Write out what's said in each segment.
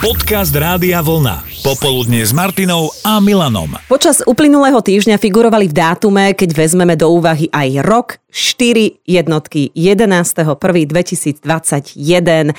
Podcast Rádia Vlna. Popoludne s Martinou a Milanom. Počas uplynulého týždňa figurovali v dátume, keď vezmeme do úvahy aj rok, 4 jednotky 11.1.2021. E,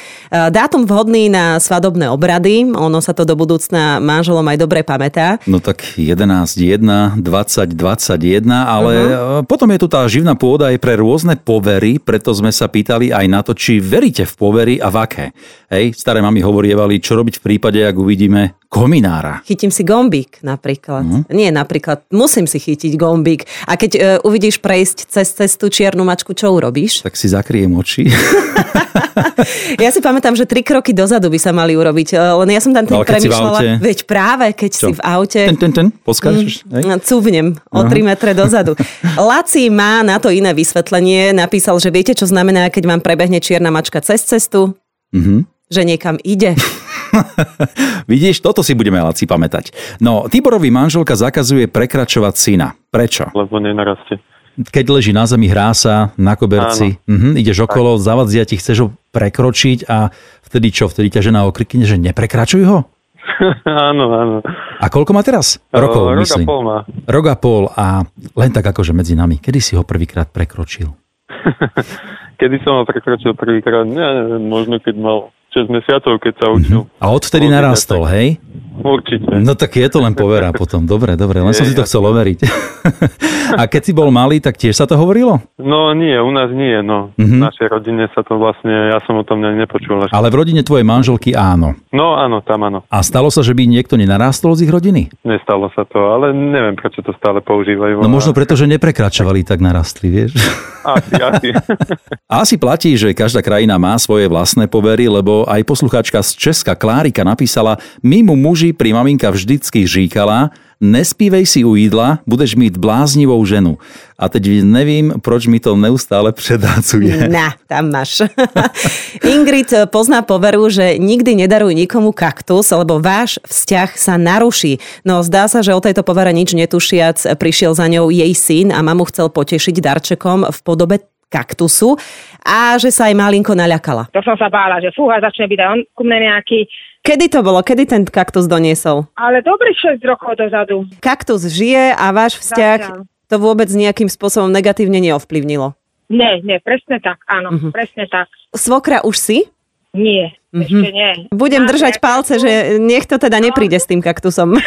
Dátum vhodný na svadobné obrady, ono sa to do budúcna manželom aj dobre pamätá. No tak 11, 1, 20, 21, ale uh-huh. potom je tu tá živná pôda aj pre rôzne povery, preto sme sa pýtali aj na to, či veríte v povery a v aké. Hej, staré mami hovorievali, čo robiť v prípade, ak uvidíme kominára. Chytím si gombík napríklad. Uh-huh. Nie napríklad, musím si chytiť gombík. A keď uh, uvidíš prejsť cez cestu čiernu mačku, čo urobíš? Tak si zakriem oči. ja si pamätám, že tri kroky dozadu by sa mali urobiť. Len ja som tam tým No, premyšľala. aute? Veď práve, keď Čo? si v aute. Ten, ten, ten, poskáčeš? No, Cúvnem o 3 metre dozadu. Laci má na to iné vysvetlenie. Napísal, že viete, čo znamená, keď vám prebehne čierna mačka cez cestu? Mhm. Že niekam ide. Vidíš, toto si budeme Laci pamätať. No, Tiborovi manželka zakazuje prekračovať syna. Prečo? lebo nenarastie. Keď leží na zemi, hrá sa na koberci, mhm, ideš okolo, zavadzia ti, chceš ho prekročiť a vtedy čo? Vtedy ťa žena okrikne, že neprekračuj ho? áno, áno. A koľko má teraz? Rokov, O, Rok a myslím. pol má. Rok a pol a len tak akože medzi nami. Kedy si ho prvýkrát prekročil? Kedy som ho prekročil prvýkrát? Ja neviem, možno keď mal 6 mesiacov, keď sa učil. A odvtedy narastol, hej? Určite. No tak je to len povera potom. Dobre, dobre, len som si to chcel overiť. A keď si bol malý, tak tiež sa to hovorilo? No nie, u nás nie, no. Mhm. V našej rodine sa to vlastne, ja som o tom nepočul. Až. Ale v rodine tvojej manželky áno. No áno, tam áno. A stalo sa, že by niekto nenarástol z ich rodiny? Nestalo sa to, ale neviem, prečo to stále používajú. No možno preto, že neprekračovali, tak narastli, vieš? Asi, asi. Asi platí, že každá krajina má svoje vlastné povery, lebo aj poslucháčka z Česka Klárika napísala, my mu muži pri maminka vždycky říkala, nespívej si u jídla, budeš mít bláznivou ženu. A teď nevím, proč mi to neustále predácuje. Na, tam máš. Ingrid pozná poveru, že nikdy nedaruj nikomu kaktus, lebo váš vzťah sa naruší. No zdá sa, že o tejto povere nič netušiac prišiel za ňou jej syn a mamu chcel potešiť darčekom v podobe kaktusu a že sa aj malinko naľakala. To som sa bála, že fúha, začne byť on ku mne nejaký. Kedy to bolo? Kedy ten kaktus doniesol? Ale dobrých 6 rokov dozadu. Kaktus žije a váš vzťah Zatiaľ. to vôbec nejakým spôsobom negatívne neovplyvnilo. Nie, nie, presne tak, áno, Mhm. presne tak. Svokra už si? Nie, Mhm. ešte nie. Budem Máte držať palce, akú- že nech to teda nepríde s tým kaktusom.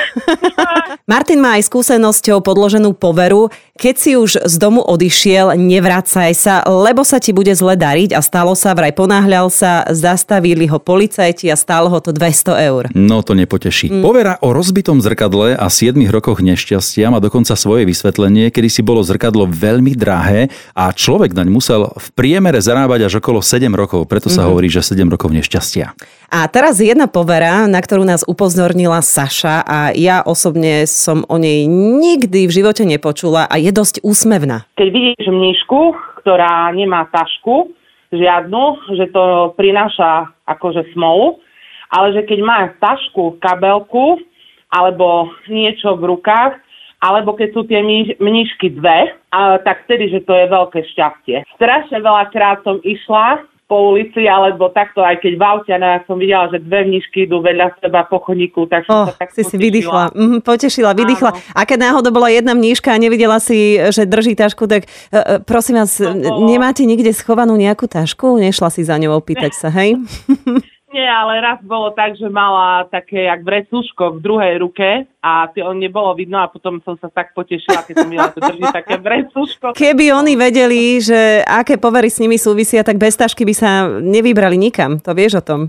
Martin má aj skúsenosťou podloženú poveru. Keď si už z domu odišiel, nevracaj sa, lebo sa ti bude zle dariť a stalo sa, vraj ponáhľal sa, zastavili ho policajti a stálo ho to 200 eur. No to nepoteší. Mm. Povera o rozbitom zrkadle a 7 rokoch nešťastia má dokonca svoje vysvetlenie, kedy si bolo zrkadlo veľmi drahé a človek naň musel v priemere zarábať až okolo 7 rokov. Preto sa mm. hovorí, že 7 rokov nešťastia. A teraz jedna povera, na ktorú nás upozornila Saša a ja osobne som o nej nikdy v živote nepočula a je dosť úsmevná. keď vidíš mníšku, ktorá nemá tašku žiadnu, že to prináša akože smolu, ale že keď má tašku, kabelku alebo niečo v rukách, alebo keď sú tie mní- mníšky dve, tak vtedy, že to je veľké šťastie. Strašne veľakrát som išla po ulici, alebo takto, aj keď v aute, no ja som videla, že dve mníšky idú vedľa seba po chodníku, tak som Oh, sa tak si si potešila. vydýchla. Mhm, potešila, vydýchla. Áno. A keď náhodou bola jedna mníška a nevidela si, že drží tašku, tak e, e, prosím vás, bolo- nemáte nikde schovanú nejakú tašku? Nešla si za ňou opýtať sa, hej? Nie, ale raz bolo tak, že mala také jak vrecuško v druhej ruke a to nebolo vidno a potom som sa tak potešila, keď som videla, že drží také vrecuško. Keby oni vedeli, že aké povery s nimi súvisia, tak bez tašky by sa nevybrali nikam. To vieš o tom?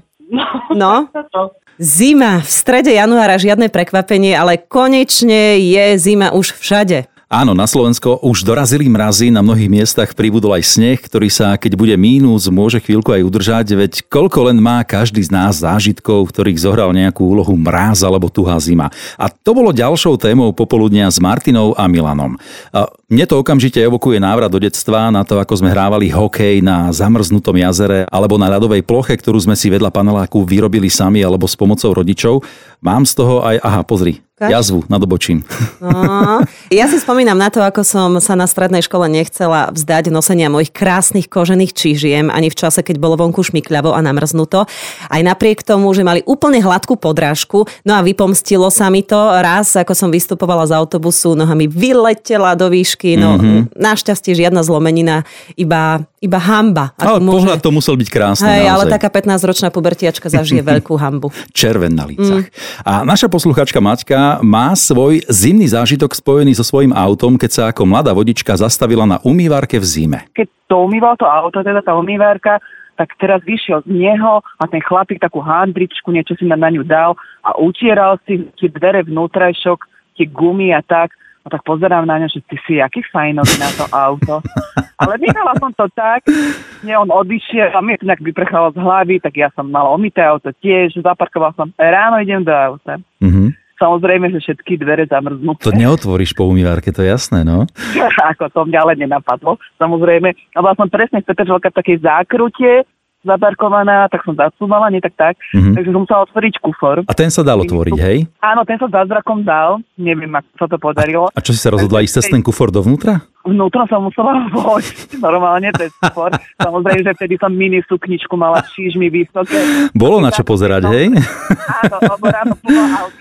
No. To. Zima. V strede januára žiadne prekvapenie, ale konečne je zima už všade. Áno, na Slovensko už dorazili mrazy, na mnohých miestach pribudol aj sneh, ktorý sa, keď bude mínus, môže chvíľku aj udržať, veď koľko len má každý z nás zážitkov, v ktorých zohral nejakú úlohu mráz alebo tuhá zima. A to bolo ďalšou témou popoludnia s Martinou a Milanom. A Mne to okamžite evokuje návrat do detstva na to, ako sme hrávali hokej na zamrznutom jazere alebo na ľadovej ploche, ktorú sme si vedľa paneláku vyrobili sami alebo s pomocou rodičov. Mám z toho aj, aha, pozri, Kač? jazvu nad obočím. No, ja si spomínam na to, ako som sa na strednej škole nechcela vzdať nosenia mojich krásnych kožených čižiem ani v čase, keď bolo vonku šmikľavo a namrznuto. Aj napriek tomu, že mali úplne hladkú podrážku. No a vypomstilo sa mi to raz, ako som vystupovala z autobusu, noha mi vyletela do výšky. No mm-hmm. našťastie žiadna zlomenina, iba, iba hamba. Ale pohľad to musel byť krásny. Hej, ale taká 15-ročná pubertiačka zažije veľkú hambu. červen na lícach. Mm. A naša posluchačka Maťka má svoj zimný zážitok spojený so svojím autom, keď sa ako mladá vodička zastavila na umývarke v zime. keď to umýval to auto, teda tá umývárka, tak teraz vyšiel z neho a ten chlapík takú handričku, niečo si na, na ňu dal a utieral si tie dvere vnútrajšok, tie gumy a tak. No tak pozerám na ňo, že ty si aký fajnový na to auto. Ale nechala som to tak, nie on odišiel a mi to nejak vyprchalo z hlavy, tak ja som mal omité auto tiež, zaparkoval som, ráno idem do auta. Mhm. Samozrejme, že všetky dvere zamrznuté. To neotvoríš po umývarke, to je jasné, no. ako to mňa ale nenapadlo. Samozrejme, a bola som presne z Petržalka v takej zákrute, zaparkovaná, tak som zasúmala, nie tak tak, Mhm. mm-hmm. takže som musela otvoriť kufor. A ten sa dal otvoriť, hej? Áno, ten sa zázrakom dal, neviem, ako sa to podarilo. A čo si sa rozhodla ísť cez ten kufor dovnútra? Vnútro som musela vojsť, normálne cez kufor. Samozrejme, že vtedy som mini sukničku mala s čížmi vysoké. Bolo na čo pozerať, hej? Áno, lebo ráno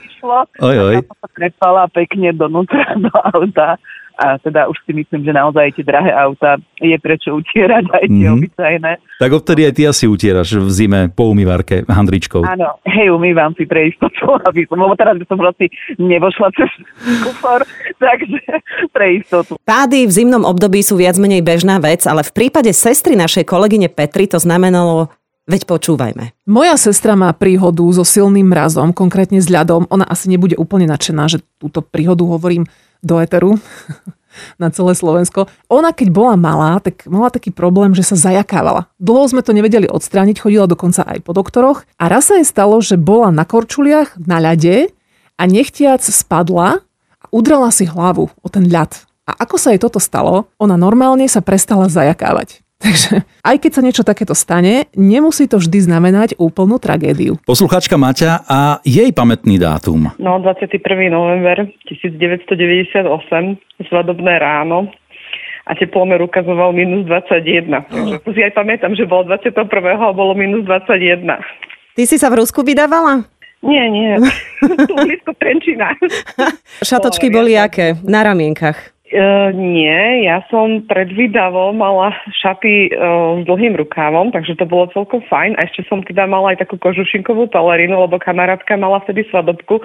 išlo. Oj, oj. A som sa trepala pekne donútra do auta. A teda už si myslím, že naozaj tie drahé auta je prečo utierať aj tie Mhm. mm-hmm. obyčajné. Tak odtedy aj ty asi utieraš v zime po umývarke handričkou. Áno, hej, umývam si pre istotu, aby som, lebo teraz by som proste nevošla cez kufor, takže pre istotu. Pády v zimnom období sú viac menej bežná vec, ale v prípade sestry našej kolegyne Petry to znamenalo Veď počúvajme. Moja sestra má príhodu so silným mrazom, konkrétne s ľadom. Ona asi nebude úplne nadšená, že túto príhodu hovorím do eteru na celé Slovensko. Ona keď bola malá, tak mala taký problém, že sa zajakávala. Dlho sme to nevedeli odstrániť, chodila dokonca aj po doktoroch. A raz sa jej stalo, že bola na korčuliach na ľade a nechtiac spadla a udrala si hlavu o ten ľad. A ako sa jej toto stalo, ona normálne sa prestala zajakávať. Takže aj keď sa niečo takéto stane, nemusí to vždy znamenať úplnú tragédiu. Posluchačka Maťa a jej pamätný dátum. No, 21. november 1998, svadobné ráno a teplomer ukazoval minus 21. Takže si aj pamätám, že bolo 21. a bolo minus 21. Ty si sa v Rusku vydávala? Nie, nie. tu blízko Trenčína. Šatočky boli aké? Na ramienkach. Uh, nie, ja som pred výdavou mala šaty uh, s dlhým rukávom, takže to bolo celkom fajn. A ešte som teda mala aj takú kožušinkovú pelerínu, lebo kamarátka mala vtedy svadobku.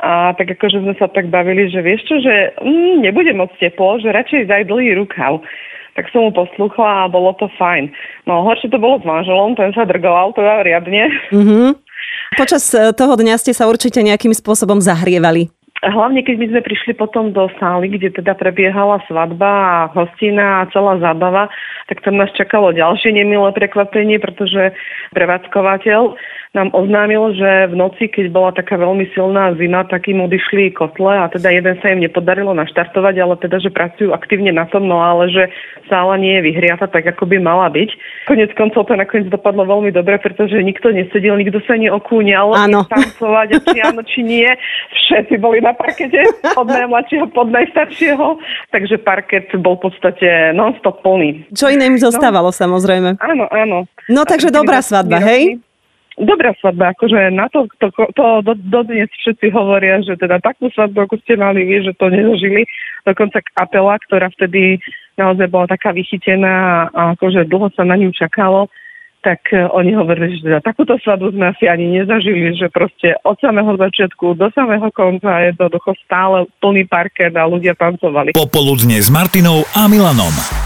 A tak akože sme sa tak bavili, že vieš čo, že mm, nebude moc teplo, že radšej daj dlhý rukav. Tak som mu posluchla a bolo to fajn. No horšie to bolo s manželom, ten sa drgoval teda riadne. Mhm. Počas e, toho dňa ste sa určite nejakým spôsobom zahrievali. Hlavne, keď my sme prišli potom do sály, kde teda prebiehala svadba a hostina a celá zábava, tak tam nás čakalo ďalšie nemilé prekvapenie, pretože prevádzkovateľ nám oznámil, že v noci, keď bola taká veľmi silná zima, tak im odišli kotle a teda jeden sa im nepodarilo naštartovať, ale teda, že pracujú aktívne na tom, no ale že sála nie je vyhriata tak, ako by mala byť. Konec koncov to nakoniec dopadlo veľmi dobre, pretože nikto nesedel, nikto sa neokúňal, tancovať, či áno, či nie. Všetci boli na parkete, od najmladšieho pod najstaršieho, takže parket bol v podstate non-stop plný. Čo iné im zostávalo, samozrejme. Áno, áno. No takže dobrá svadba, hej? Dobrá svadba, akože na to, to, to do, dodnes všetci hovoria, že teda takú svadbu, ako ste mali vy, že to nezažili. Dokonca kapela, ktorá vtedy naozaj bola taká vychytená a akože dlho sa na ňu čakalo, tak e, oni hovorili, že teda takúto svadbu sme asi ani nezažili, že proste od samého začiatku do samého konca je to stále plný parket a ľudia tancovali. Popoludne s Martinou a Milanom.